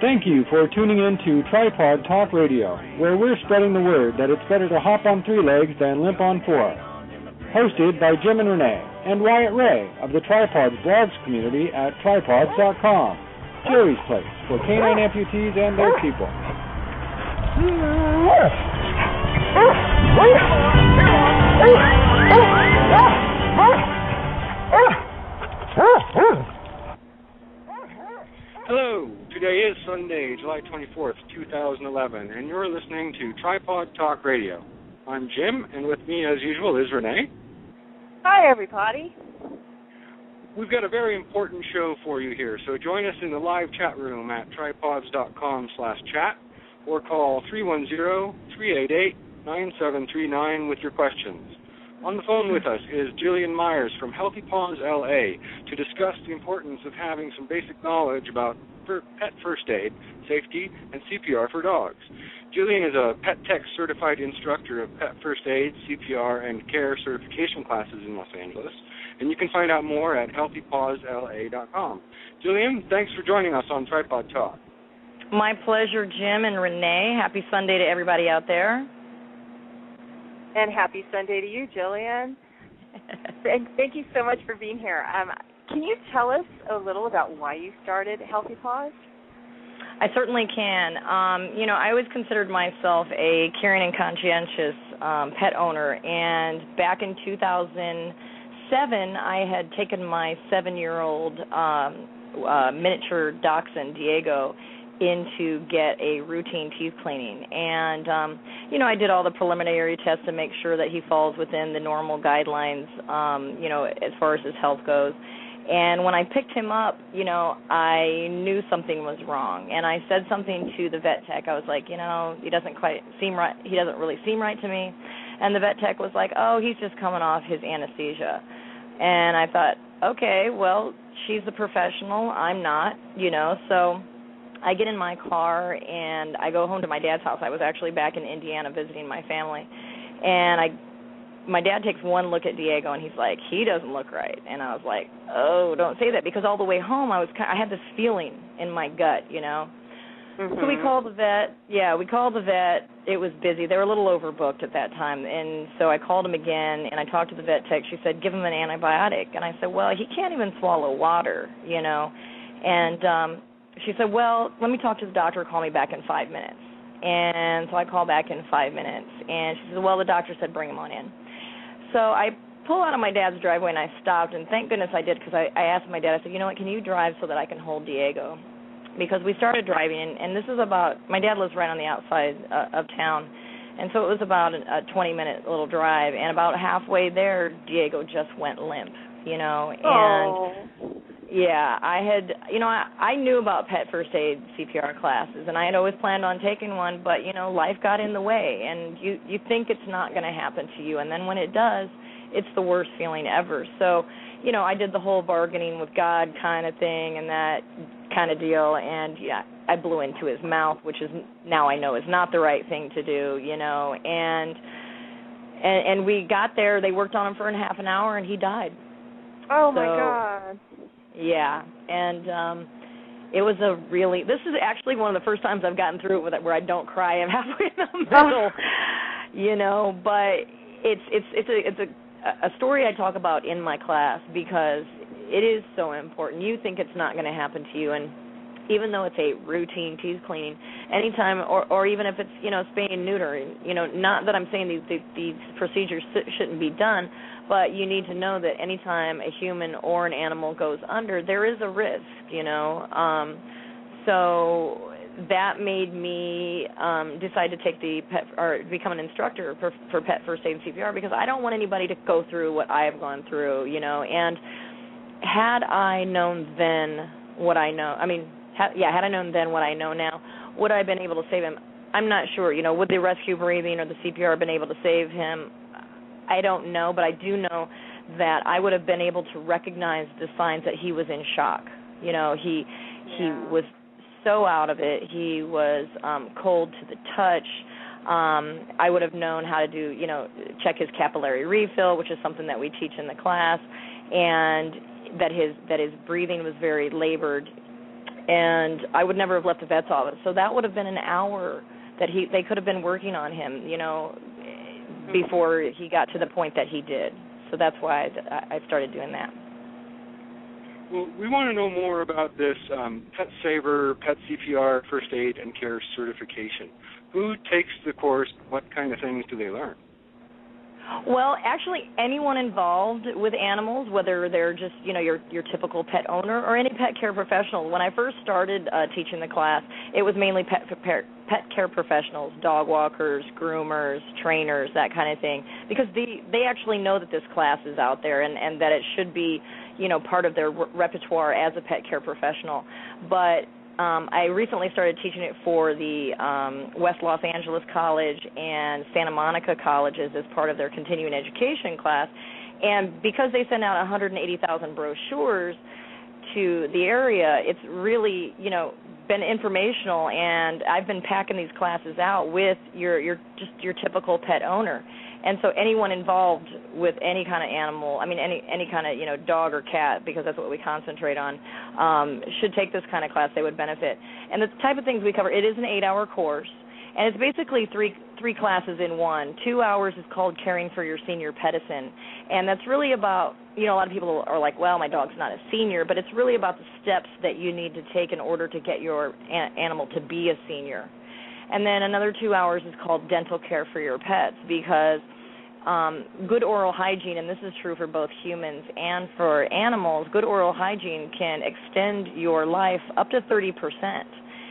Thank you for tuning in to Tripawd Talk Radio, where we're spreading the word that it's better to hop on three legs than limp on four. Hosted by Jim and Rene and Wyatt Ray of the Tripawds blogs community at tripawds.com. Jerry's place for canine amputees and their people. Hello, today is Sunday, July 24th, 2011, and you're listening to Tripawd Talk Radio. I'm Jim, and with me, as usual, is Rene. Hi, everybody. We've got a very important show for you here, so join us in the live chat room at tripawds.com slash chat or call 310-388-9739 with your questions. On the phone with us is Jillian Myers from Healthy Paws LA to discuss the importance of having some basic knowledge about fir- pet first aid, safety, and CPR for dogs. Jillian is a Pet Tech certified instructor of pet first aid, CPR, and care certification classes in Los Angeles, and you can find out more at healthypawsla.com. Jillian, thanks for joining us on Tripawd Talk. My pleasure, Jim and Rene. Happy Sunday to everybody out there. And happy Sunday to you, Jillian. and thank you so much for being here. Um, can you tell us a little about why you started Healthy Paws? I certainly can. Um, you know, I always considered myself a caring and conscientious um, pet owner, and back in 2007, I had taken my seven-year-old um, uh, miniature dachshund, Diego, in to get a routine teeth cleaning. And, um, you know, I did all the preliminary tests to make sure that he falls within the normal guidelines, um, you know, as far as his health goes. And when I picked him up, you know, I knew something was wrong. And I said something to the vet tech. I was like, you know, he doesn't quite seem right. He doesn't really seem right to me. And the vet tech was like, oh, he's just coming off his anesthesia. And I thought, okay, well, she's a professional. I'm not, you know, so I get in my car and I go home to my dad's house. I was actually back in Indiana visiting my family, and I, my dad takes one look at Diego and he's like, he doesn't look right, and I was like, oh, don't say that because all the way home I was, kind I had this feeling in my gut, you know. Mm-hmm. So we called the vet. Yeah, we called the vet. It was busy. They were a little overbooked at that time, and so I called him again and I talked to the vet tech. She said, give him an antibiotic, and I said, well, he can't even swallow water, you know, and um she said, "Well, let me talk to the doctor. Call me back in five minutes." And so I call back in five minutes, and she said, "Well, the doctor said bring him on in." So I pull out of my dad's driveway and I stopped, and thank goodness I did because I, I asked my dad. I said, "You know what? Can you drive so that I can hold Diego?" Because we started driving, and, and this is about my dad lives right on the outside uh, of town, and so it was about a, a 20 minute little drive, and about halfway there, Diego just went limp, you know, and. Oh. Yeah, I had, you know, I, I knew about pet first aid CPR classes, and I had always planned on taking one, but you know, life got in the way, and you you think it's not going to happen to you, and then when it does, it's the worst feeling ever. So, you know, I did the whole bargaining with God kind of thing and that kind of deal, and yeah, I blew into his mouth, which is now I know is not the right thing to do, you know, and and and we got there. They worked on him for a half an hour, and he died. Oh my God. Yeah, and um it was a really this is actually one of the first times I've gotten through it with it where I don't cry. I'm halfway in the middle, you know. But it's it's it's a it's a a story I talk about in my class because it is so important. You think it's not going to happen to you, and even though it's a routine teeth cleaning, anytime or or even if it's you know spay and neuter, you know, not that I'm saying these these, these procedures shouldn't be done, but you need to know that anytime a human or an animal goes under, there is a risk, you know. Um, so that made me um, decide to take the pet or become an instructor for, for pet first aid and CPR because I don't want anybody to go through what I have gone through, you know. And had I known then what I know, I mean, ha- yeah, had I known then what I know now, would I have been able to save him? I'm not sure. You know, would the rescue breathing or the CPR have been able to save him? I don't know, but I do know that I would have been able to recognize the signs that he was in shock. You know, he he was so out of it. He was um cold to the touch. Um I would have known how to do, you know, check his capillary refill, which is something that we teach in the class, and that his that his breathing was very labored and I would never have left the vet's office. So that would have been an hour that he they could have been working on him, you know, before he got to the point that he did. So that's why I, started doing that. Well, we want to know more about this um, Pet Saver, Pet CPR, First Aid, and Care certification. Who takes the course? What kind of things do they learn? Well, actually, anyone involved with animals, whether they're just you know your your typical pet owner or any pet care professional. When I first started uh, teaching the class, it was mainly pet pet care professionals, dog walkers, groomers, trainers, that kind of thing, because they they actually know that this class is out there and and that it should be you know part of their re- repertoire as a pet care professional. But um, I recently started teaching it for the um, West Los Angeles College and Santa Monica colleges as part of their continuing education class. And because they send out 180,000 brochures to the area, it's really, you know, been informational and I've been packing these classes out with your your just your typical pet owner. And so anyone involved with any kind of animal, I mean any any kind of, you know, dog or cat because that's what we concentrate on, um should take this kind of class, they would benefit. And the type of things we cover, it is an 8-hour course and it's basically three three classes in one. Two hours is called caring for your senior pedicine, and that's really about you know a lot of people are like, well, my dog's not a senior, but it's really about the steps that you need to take in order to get your animal to be a senior. And then another two hours is called dental care for your pets because um, good oral hygiene, and this is true for both humans and for animals, good oral hygiene can extend your life up to 30%.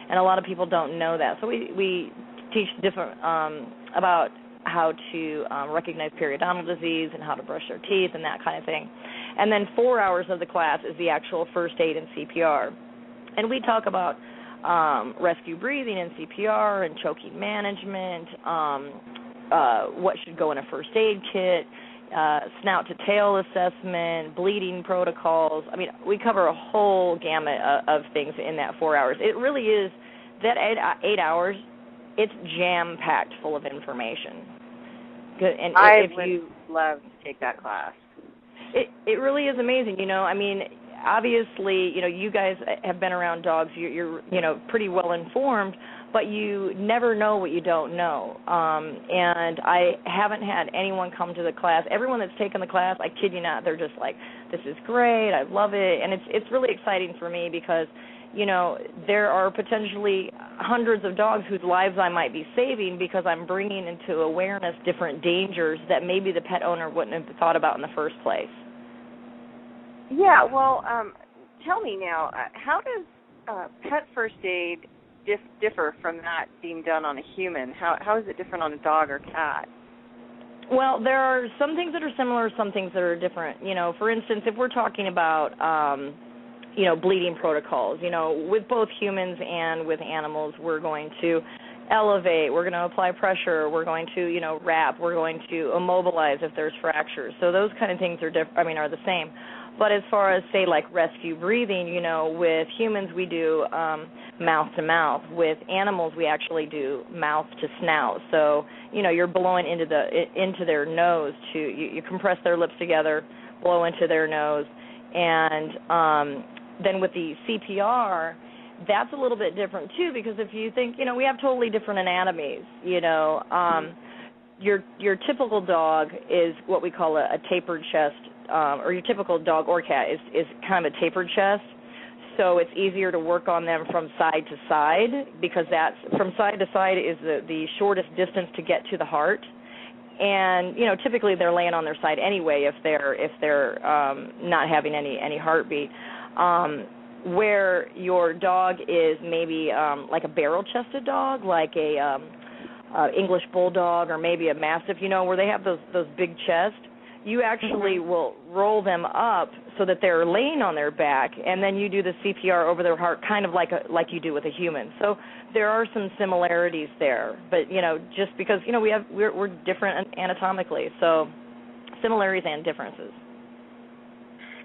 And a lot of people don't know that. So we, we teach different um, about how to um, recognize periodontal disease and how to brush their teeth and that kind of thing. And then four hours of the class is the actual first aid and CPR. And we talk about um, rescue breathing and CPR and choking management, um, uh, what should go in a first aid kit, uh, snout to tail assessment, bleeding protocols. I mean, we cover a whole gamut of, of things in that four hours. It really is that eight, eight hours. It's jam packed full of information. Good, and I if would you love to take that class. it it really is amazing. You know, I mean, obviously, you know, you guys have been around dogs. You're, you're you know pretty well informed, but you never know what you don't know. Um, and I haven't had anyone come to the class. Everyone that's taken the class, I kid you not, they're just like, "This is great. I love it," and it's it's really exciting for me because you know there are potentially hundreds of dogs whose lives I might be saving because I'm bringing into awareness different dangers that maybe the pet owner wouldn't have thought about in the first place. Yeah, well, um, tell me now, uh, how does uh, pet first aid dif- differ from that being done on a human? How how is it different on a dog or cat? Well, there are some things that are similar, some things that are different. You know, for instance, if we're talking about um you know, bleeding protocols, you know, with both humans and with animals, we're going to elevate, we're going to apply pressure, we're going to, you know, wrap, we're going to immobilize if there's fractures. So those kind of things are diff- I mean are the same. But as far as say like rescue breathing, you know, with humans we do um mouth to mouth. With animals we actually do mouth to snout. So, you know, you're blowing into the into their nose to you, you compress their lips together, blow into their nose and um then with the CPR that's a little bit different too because if you think, you know, we have totally different anatomies, you know, um your your typical dog is what we call a, a tapered chest um, or your typical dog or cat is is kind of a tapered chest. So it's easier to work on them from side to side because that's from side to side is the the shortest distance to get to the heart. And you know, typically they're laying on their side anyway if they're if they're um not having any any heartbeat. Um where your dog is maybe um like a barrel chested dog, like a um uh English bulldog or maybe a mastiff, you know, where they have those those big chests you actually mm-hmm. will roll them up so that they're laying on their back, and then you do the CPR over their heart, kind of like a, like you do with a human. So there are some similarities there, but you know, just because you know we have we're, we're different anatomically, so similarities and differences.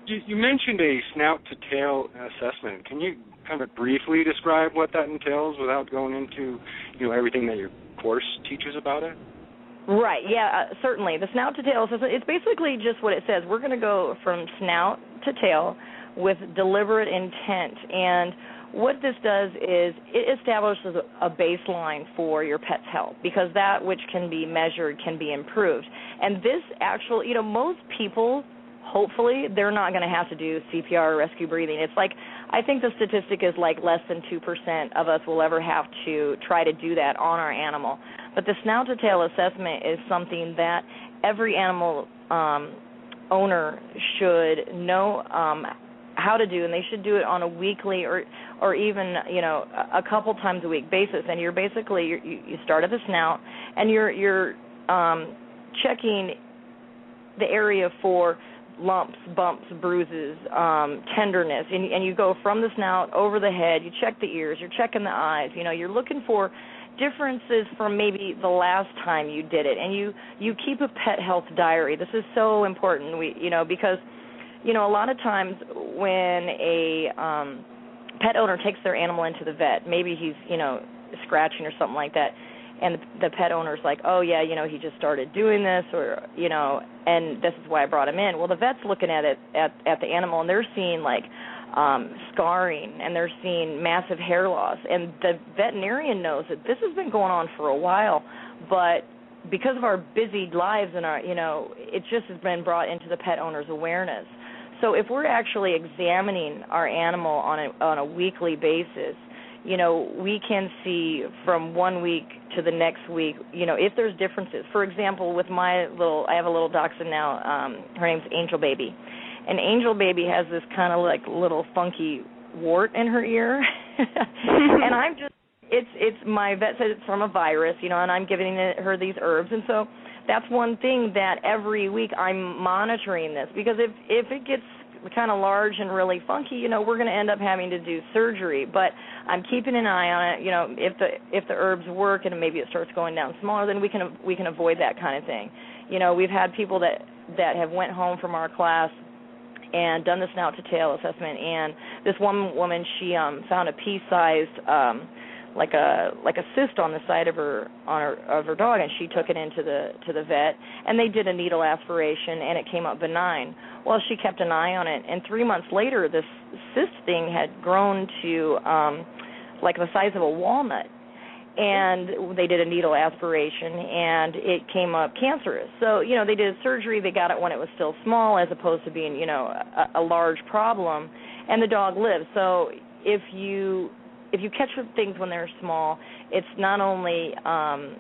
You, you mentioned a snout to tail assessment. Can you kind of briefly describe what that entails without going into you know everything that your course teaches about it? Right. Yeah. Uh, certainly. The snout to tail assessment. It's basically just what it says. We're going to go from snout to tail with deliberate intent and what this does is it establishes a baseline for your pet's health because that which can be measured can be improved. And this actual, you know, most people hopefully they're not going to have to do CPR or rescue breathing. It's like I think the statistic is like less than 2% of us will ever have to try to do that on our animal. But the snout to tail assessment is something that every animal um owner should know um how to do and they should do it on a weekly or or even you know a couple times a week basis and you're basically you you start at the snout and you're you're um checking the area for lumps, bumps, bruises, um, tenderness, and, and you go from the snout over the head. You check the ears. You're checking the eyes. You know, you're looking for differences from maybe the last time you did it, and you you keep a pet health diary. This is so important. We, you know, because you know a lot of times when a um, pet owner takes their animal into the vet, maybe he's you know scratching or something like that and the pet owner's like, "Oh yeah, you know, he just started doing this or, you know, and this is why I brought him in." Well, the vet's looking at it at at the animal and they're seeing like um scarring and they're seeing massive hair loss and the veterinarian knows that this has been going on for a while, but because of our busy lives and our, you know, it just has been brought into the pet owner's awareness. So if we're actually examining our animal on a on a weekly basis, you know, we can see from one week to the next week, you know, if there's differences. For example, with my little, I have a little dachshund now. Um, her name's Angel Baby, and Angel Baby has this kind of like little funky wart in her ear, and I'm just, it's it's my vet said it's from a virus, you know, and I'm giving it, her these herbs, and so that's one thing that every week I'm monitoring this because if if it gets kind of large and really funky, you know, we're going to end up having to do surgery. But I'm keeping an eye on it. You know, if the if the herbs work and maybe it starts going down smaller, then we can we can avoid that kind of thing. You know, we've had people that that have went home from our class and done the snout to tail assessment. And this one woman she um found a pea-sized um like a like a cyst on the side of her on her of her dog and she took it into the to the vet. And they did a needle aspiration and it came up benign. Well she kept an eye on it and 3 months later this cyst thing had grown to um like the size of a walnut and they did a needle aspiration and it came up cancerous. So you know they did a surgery they got it when it was still small as opposed to being you know a, a large problem and the dog lived so if you if you catch things when they're small, it's not only um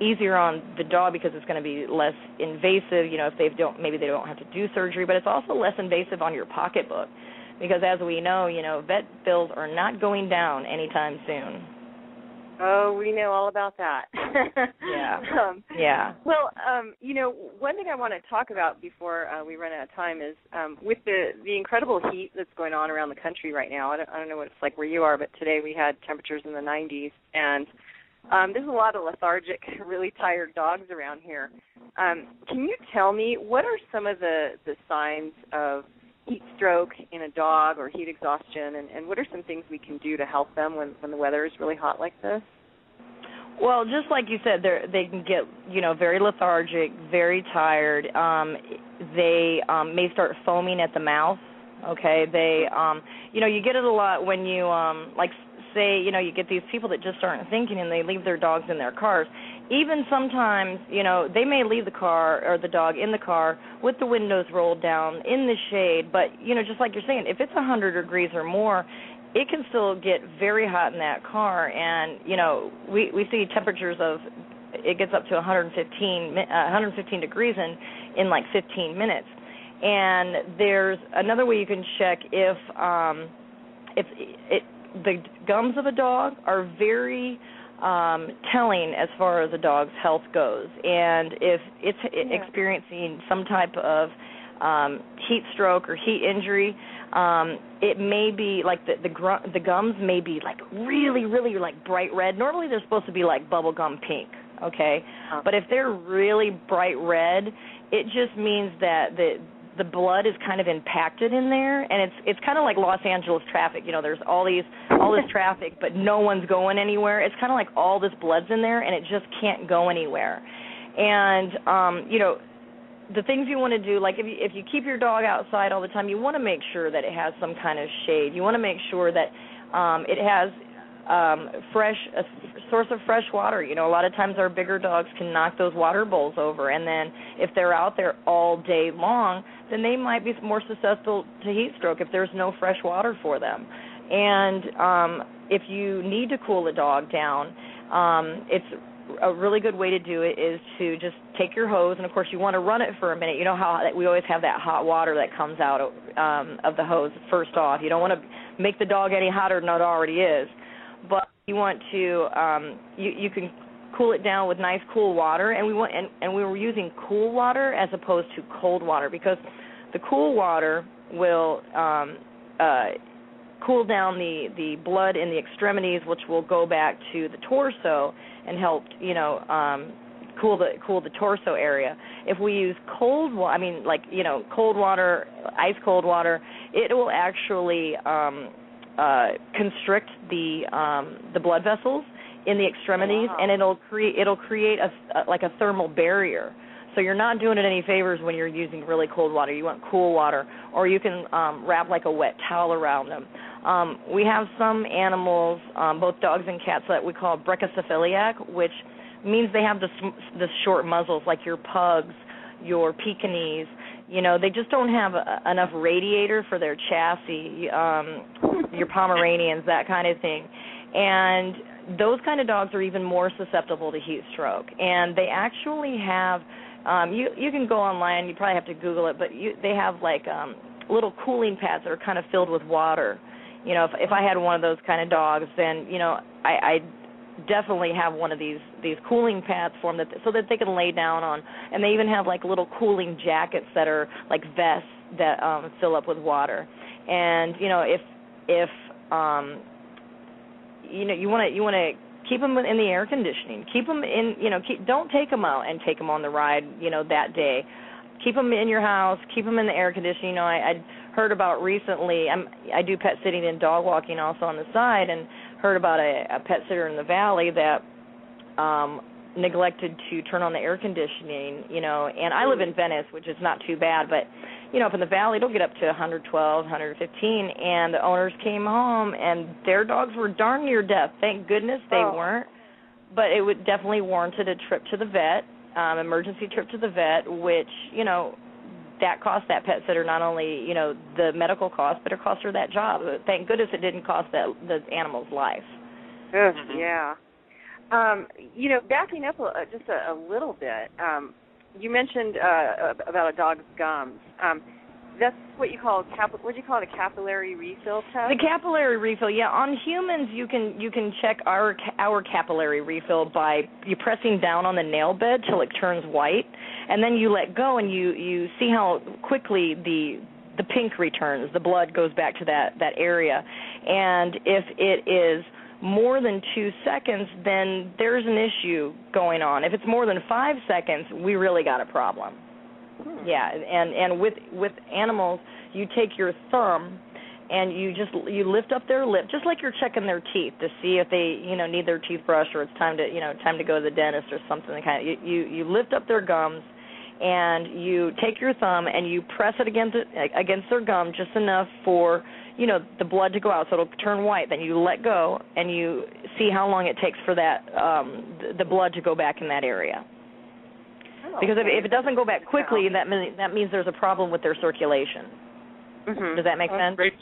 easier on the dog because it's going to be less invasive, you know, if they don't maybe they don't have to do surgery, but it's also less invasive on your pocketbook. Because as we know, you know, vet bills are not going down anytime soon. Oh, we know all about that. Yeah. um, Yeah. Well, um, you know, one thing I want to talk about before uh, we run out of time is um, with the the incredible heat that's going on around the country right now. I don't, I don't know what it's like where you are, but today we had temperatures in the 90s, and um, there's a lot of lethargic, really tired dogs around here. Um, can you tell me what are some of the the signs of heat stroke in a dog or heat exhaustion, and, and what are some things we can do to help them when when the weather is really hot like this? Well, just like you said, they can get you know very lethargic, very tired. Um, they um, may start foaming at the mouth. Okay, they um, you know you get it a lot when you um, like say you know you get these people that just aren't thinking and they leave their dogs in their cars. Even sometimes you know they may leave the car or the dog in the car with the windows rolled down in the shade, but you know just like you're saying, if it's hundred degrees or more, it can still get very hot in that car. And you know we we see temperatures of it gets up to 115 uh, 115 degrees in in like 15 minutes. And there's another way you can check if um if it the gums of a dog are very um, telling as far as a dog's health goes. And if it's Yeah. experiencing some type of um, heat stroke or heat injury, um, it may be like the the, gr- the gums may be like really, really like bright red. Normally they're supposed to be like bubblegum pink. Okay, Oh. but if they're really bright red, it just means that the the blood is kind of impacted in there and it's it's kind of like Los Angeles traffic you know there's all these all this traffic but no one's going anywhere. It's kind of like all this blood's in there and it just can't go anywhere. And um you know the things you want to do like if you if you keep your dog outside all the time you want to make sure that it has some kind of shade. You want to make sure that um it has um fresh a source of fresh water. You know a lot of times our bigger dogs can knock those water bowls over and then if they're out there all day long then they might be more susceptible to heat stroke if there's no fresh water for them. And um if you need to cool a dog down um it's a really good way to do it is to just take your hose and of course you want to run it for a minute. You know how we always have that hot water that comes out um of the hose first off. You don't want to make the dog any hotter than it already is but you want to um you you can cool it down with nice cool water and we want and, and we were using cool water as opposed to cold water because the cool water will um uh cool down the the blood in the extremities which will go back to the torso and help you know um cool the cool the torso area. If we use cold water i mean like you know cold water ice cold water it will actually um uh constrict the um the blood vessels in the extremities Wow. and it'll create it'll create a, a like a thermal barrier. So you're not doing it any favors when you're using really cold water. You want cool water or you can um wrap like a wet towel around them. Um we have some animals um both dogs and cats that we call brachycephalic which means they have the sm- the short muzzles like your pugs your Pekingese you know they just don't have a, enough radiator for their chassis um your pomeranians that kind of thing. And those kind of dogs are even more susceptible to heat stroke. And they actually have um you you can go online you probably have to google it but you they have like um little cooling pads that are kind of filled with water. You know if if i had one of those kind of dogs then you know i i definitely have one of these these cooling pads for them that so that they can lay down on. And they even have like little cooling jackets that are like vests that um fill up with water. And you know if if um you know you want to you want to keep them in the air conditioning. Keep them in you know keep don't take them out and take them on the ride you know that day. Keep them in your house. Keep them in the air conditioning. You know i i heard about recently i'm i do pet sitting and dog walking also on the side and heard about a, a pet sitter in the valley that um neglected to turn on the air conditioning you know and i live in venice which is not too bad but you know up in the valley it'll get up to 112 115 and the owners came home and their dogs were darn near death thank goodness they Oh. weren't but it would definitely warranted a trip to the vet um emergency trip to the vet which you know that cost that pet sitter not only you know the medical cost but it cost her that job thank goodness it didn't cost that the animal's life Ugh, Mhm. Yeah. Um, you know, backing up a, just a, a little bit, um, you mentioned uh, about a dog's gums. Um, that's what you call cap. What do you call it? A capillary refill test. The capillary refill, yeah. On humans, you can you can check our our capillary refill by you pressing down on the nail bed till it turns white, and then you let go and you you see how quickly the the pink returns. The blood goes back to that that area, and if it is more than two seconds, then there's an issue going on. If it's more than five seconds, we really got a problem. Hmm. Yeah, and and with with animals, you take your thumb and you just you lift up their lip, just like you're checking their teeth to see if they you know need their teeth brushed or it's time to you know time to go to the dentist or something. Kind of you you, you lift up their gums and you take your thumb and you press it against against their gum just enough for you know the blood to go out so it'll turn white then you let go and you see how long it takes for that um the, blood to go back in that area because if, if it doesn't go back quickly that mean, that means there's a problem with their circulation Mhm. does that make That's sense great.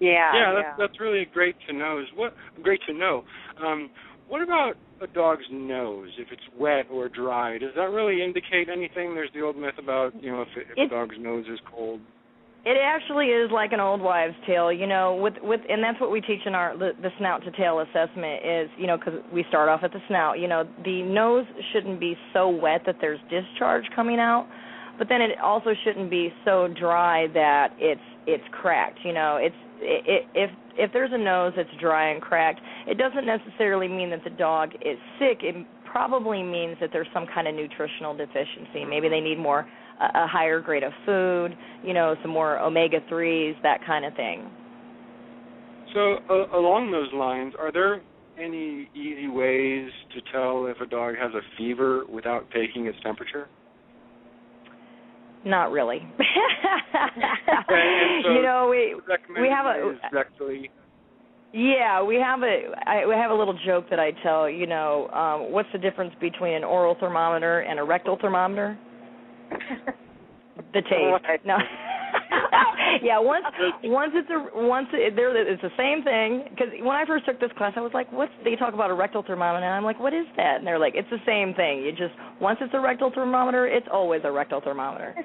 Yeah. yeah, that's that's really great to know. Is what great to know. Um, what about a dog's nose? If it's wet or dry, does that really indicate anything? There's the old myth about you know if, if It- a dog's nose is cold. It actually is like an old wives' tale, you know. With with, and that's what we teach in our the, the snout to tail assessment is, you know, because we start off at the snout. You know, the nose shouldn't be so wet that there's discharge coming out, but then it also shouldn't be so dry that it's it's cracked. You know, it's it, it, if if there's a nose that's dry and cracked, it doesn't necessarily mean that the dog is sick. It probably means that there's some kind of nutritional deficiency. Maybe they need more a, a higher grade of food, you know, some more omega 3s, that kind of thing. So, uh, along those lines, are there any easy ways to tell if a dog has a fever without taking its temperature? Not really. So you know, we we have a yeah, we have a I, we have a little joke that I tell. You know, um, what's the difference between an oral thermometer and a rectal thermometer? The taste. No. yeah, once once it's a once it, there it's the same thing because when I first took this class I was like, what's they talk about a rectal thermometer and I'm like, what is that? And they're like, it's the same thing. You just once it's a rectal thermometer, it's always a rectal thermometer.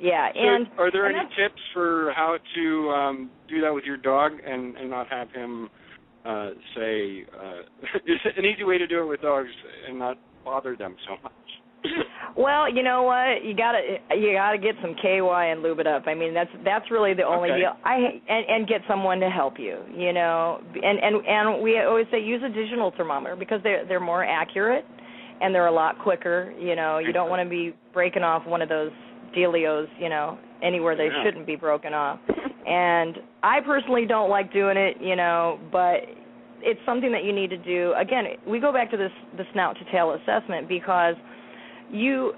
Yeah, So and are there and any tips for how to um, do that with your dog and and not have him uh, say uh, is an easy way to do it with dogs and not bother them so much? Well, you know what? You gotta you gotta get some KY and lube it up. I mean, that's that's really the only Okay. deal. I and and get someone to help you. You know, and and and we always say use a digital thermometer because they're they're more accurate and they're a lot quicker. You know, you don't want to be breaking off one of those dealios. You know, anywhere they Yeah. shouldn't be broken off. And I personally don't like doing it. You know, but it's something that you need to do. Again, we go back to this the snout to tail assessment because you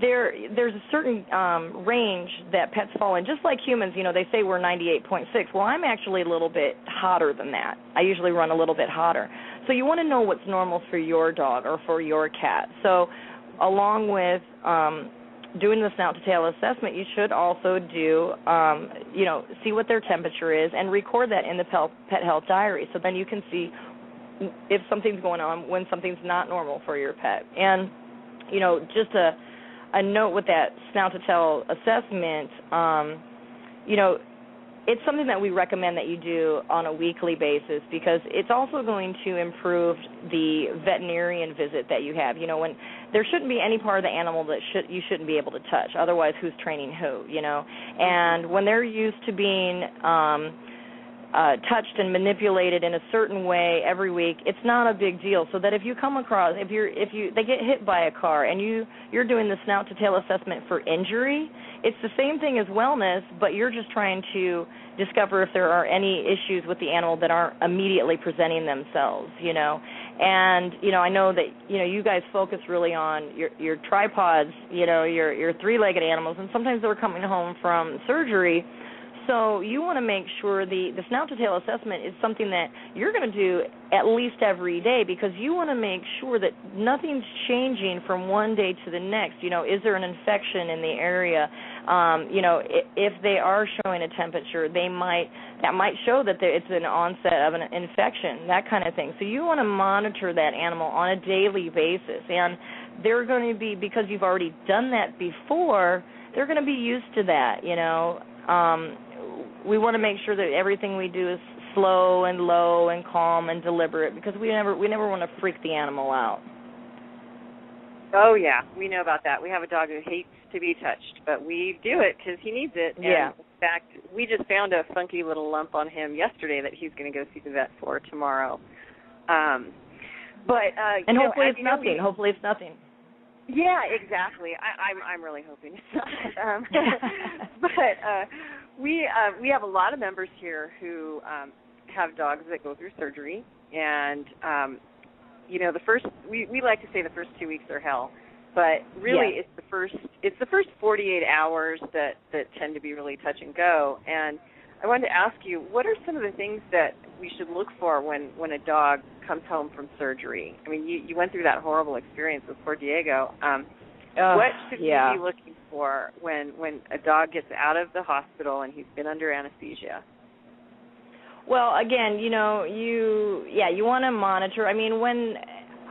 there there's a certain um range that pets fall in. Just like humans you know they say we're 98.6 well i'm actually a little bit hotter than that. I usually run a little bit hotter. So you want to know what's normal for your dog or for your cat. So along with um doing the snout to tail assessment you should also do um you know see what their temperature is and record that in the pet health diary. So then you can see if something's going on when something's not normal for your pet. And you know just a a note with that snout to tail assessment um you know it's something that we recommend that you do on a weekly basis because it's also going to improve the veterinarian visit that you have. You know when there shouldn't be any part of the animal that should you shouldn't be able to touch. Otherwise who's training who you know? And when they're used to being um uh, touched and manipulated in a certain way every week, it's not a big deal. So that if you come across, if you're, if you, they get hit by a car and you, you're doing the snout to tail assessment for injury, it's the same thing as wellness, but you're just trying to discover if there are any issues with the animal that aren't immediately presenting themselves. You know, and you know, I know that you know you guys focus really on your your tripods, you know, your your three-legged animals, and sometimes they're coming home from surgery so you want to make sure the the snout to tail assessment is something that you're going to do at least every day because you want to make sure that nothing's changing from one day to the next. You know, is there an infection in the area? Um, you know, if, they are showing a temperature, they might that might show that there, it's an onset of an infection, that kind of thing. So you want to monitor that animal on a daily basis, and they're going to be because you've already done that before. They're going to be used to that. You know. Um, we want to make sure that everything we do is slow and low and calm and deliberate because we never we never want to freak the animal out. Oh yeah, we know about that. We have a dog who hates to be touched, but we do it because he needs it. And Yeah. In fact, we just found a funky little lump on him yesterday that he's going to go see the vet for tomorrow. Um, but uh, And you know, hopefully it's nothing. we- Hopefully it's nothing. Yeah, exactly. I, I'm I'm really hoping it's not. Um, but uh, we uh, we have a lot of members here who um, have dogs that go through surgery, and um, you know the first we we like to say the first two weeks are hell, but really Yeah. it's the first it's the first 48 hours that that tend to be really touch and go. And I wanted to ask you, what are some of the things that we should look for when when a dog comes home from surgery? I mean, you you went through that horrible experience with poor Diego. Um, What should yeah. we be looking for when when a dog gets out of the hospital and he's been under anesthesia? Well, again, you know, you yeah, you want to monitor. I mean, when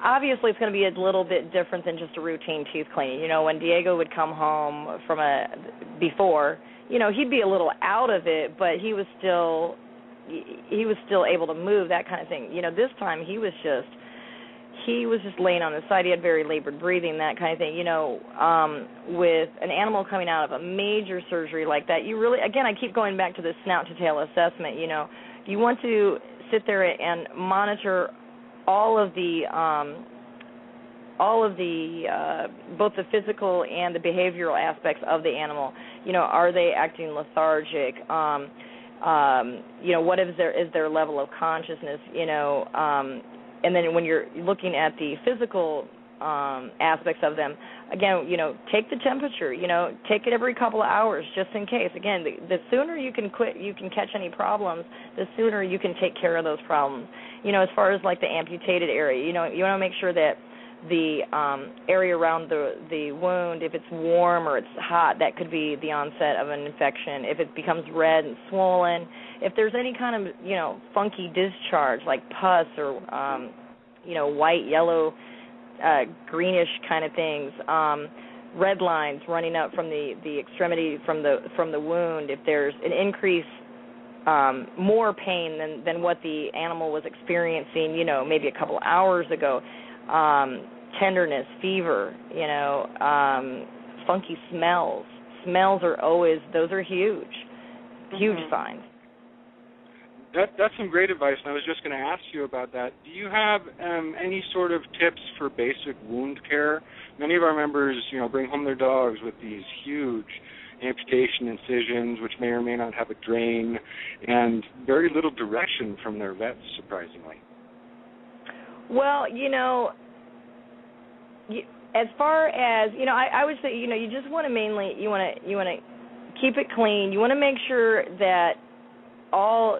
obviously it's going to be a little bit different than just a routine teeth cleaning. You know, when Diego would come home from a before, you know, he'd be a little out of it, but he was still he was still able to move that kind of thing. You know, this time he was just he was just laying on his side. He had very labored breathing, that kind of thing. You know, um, with an animal coming out of a major surgery like that, you really, again, I keep going back to the snout to tail assessment. You know, you want to sit there and monitor all of the um, all of the uh, both the physical and the behavioral aspects of the animal. You know, are they acting lethargic? Um, um, you know, what is their is their level of consciousness? You know, um, and then when you're looking at the physical um, aspects of them, again, you know, take the temperature. You know, take it every couple of hours just in case. Again, the, the sooner you can quit, you can catch any problems, the sooner you can take care of those problems. You know, as far as like the amputated area, you know, you want to make sure that the um, area around the the wound, if it's warm or it's hot, that could be the onset of an infection. If it becomes red and swollen, if there's any kind of you know funky discharge like pus or um, you know white, yellow, uh, greenish kind of things, um, red lines running up from the the extremity from the from the wound. If there's an increase um, more pain than than what the animal was experiencing, you know, maybe a couple hours ago um, tenderness, fever, you know, um, funky smells. Smells are always those are huge, huge Mhm. signs. That that's some great advice, and I was just going to ask you about that. Do you have um, any sort of tips for basic wound care? Many of our members, you know, bring home their dogs with these huge amputation incisions, which may or may not have a drain, and very little direction from their vets, surprisingly. Well, you know, as far as you know, I, I would say you know you just want to mainly you want to you want to keep it clean. You want to make sure that all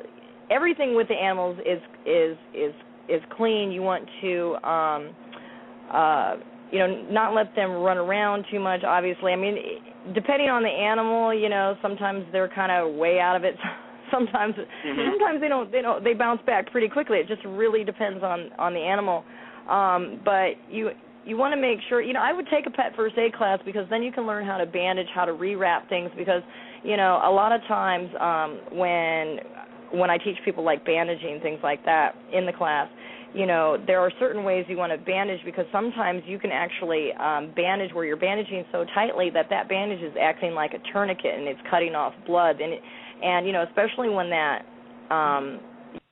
everything with the animals is is is is clean. You want to um uh you know not let them run around too much obviously. I mean depending on the animal, you know, sometimes they're kind of way out of it. sometimes Mhm. sometimes they don't they don't they bounce back pretty quickly. It just really depends on on the animal. Um but you you want to make sure you know I would take a pet first aid class because then you can learn how to bandage, how to rewrap things because you know a lot of times um when when I teach people like bandaging things like that in the class, you know there are certain ways you want to bandage because sometimes you can actually um bandage where you're bandaging so tightly that that bandage is acting like a tourniquet and it's cutting off blood. And it, and you know especially when that um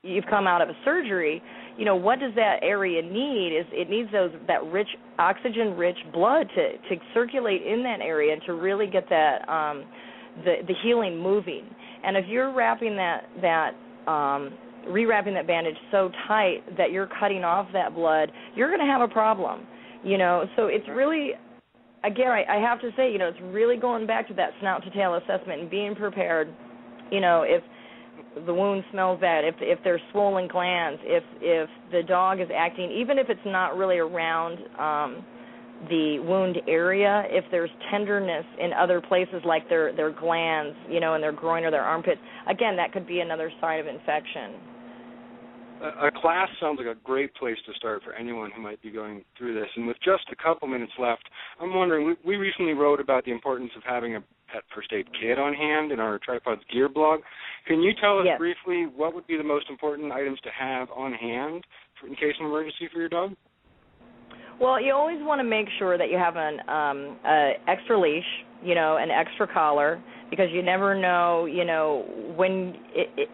you've come out of a surgery you know what does that area need is it needs those that rich oxygen rich blood to to circulate in that area and to really get that um the the healing moving. And if you're wrapping that that um rewrapping that bandage so tight that you're cutting off that blood you're going to have a problem you know? So it's really again I, I have to say you know it's really going back to that snout to tail assessment and being prepared you know if the wound smells bad if if there's swollen glands if if the dog is acting even if it's not really around um the wound area if there's tenderness in other places like their their glands you know in their groin or their armpits again that could be another sign of infection A, class sounds like a great place to start for anyone who might be going through this. And with just a couple minutes left, I'm wondering. We, we recently wrote about the importance of having a pet first aid kit on hand in our Tripawds Gear blog. Can you tell us Yes. briefly what would be the most important items to have on hand for, in case of emergency for your dog? Well, you always want to make sure that you have an um a extra leash, you know, an extra collar because you never know, you know, when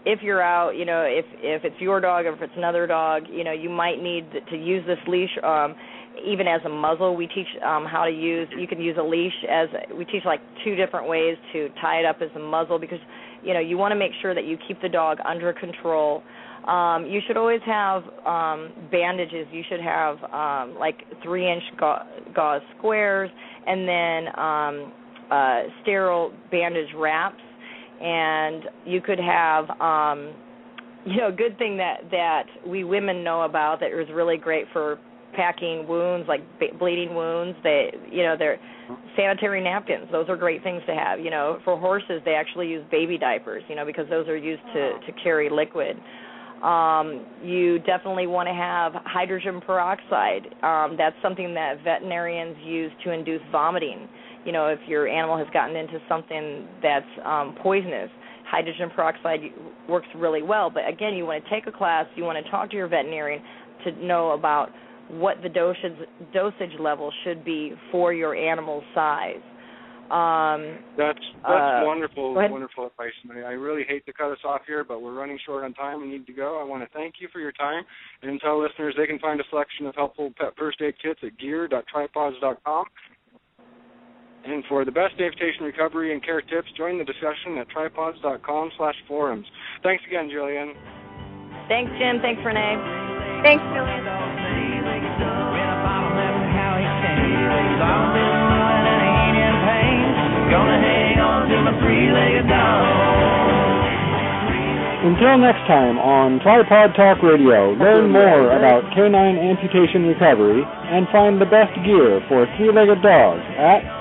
if you're out, you know, if if it's your dog or if it's another dog, you know, you might need to use this leash um even as a muzzle. We teach um how to use you can use a leash as we teach like two different ways to tie it up as a muzzle because you know, you want to make sure that you keep the dog under control um, you should always have um, bandages. You should have um, like three-inch ga- gauze squares, and then um, uh, sterile bandage wraps. And you could have, um, you know, a good thing that that we women know about that is really great for packing wounds, like b- bleeding wounds. They, you know, they're sanitary napkins. Those are great things to have. You know, for horses, they actually use baby diapers. You know, because those are used to to carry liquid. Um, you definitely want to have hydrogen peroxide. Um, that's something that veterinarians use to induce vomiting. You know, if your animal has gotten into something that's um, poisonous, hydrogen peroxide works really well. But again, you want to take a class, you want to talk to your veterinarian to know about what the dosage dosage level should be for your animal's size. Um, That's that's Uh, wonderful, wonderful advice, Maria. I really hate to cut us off here, but we're running short on time. We need to go. I want to thank you for your time and tell listeners they can find a selection of helpful pet first aid kits at gear.tripawds.com. And for the best amputation recovery and care tips, join the discussion at tripawds.com slash forums. Thanks again, Jillian. thanks, Jim. Thanks, Rene. Thanks, Julian. Until next time on Tripawd Talk Radio, learn more about canine amputation recovery and find the best gear for three-legged dogs at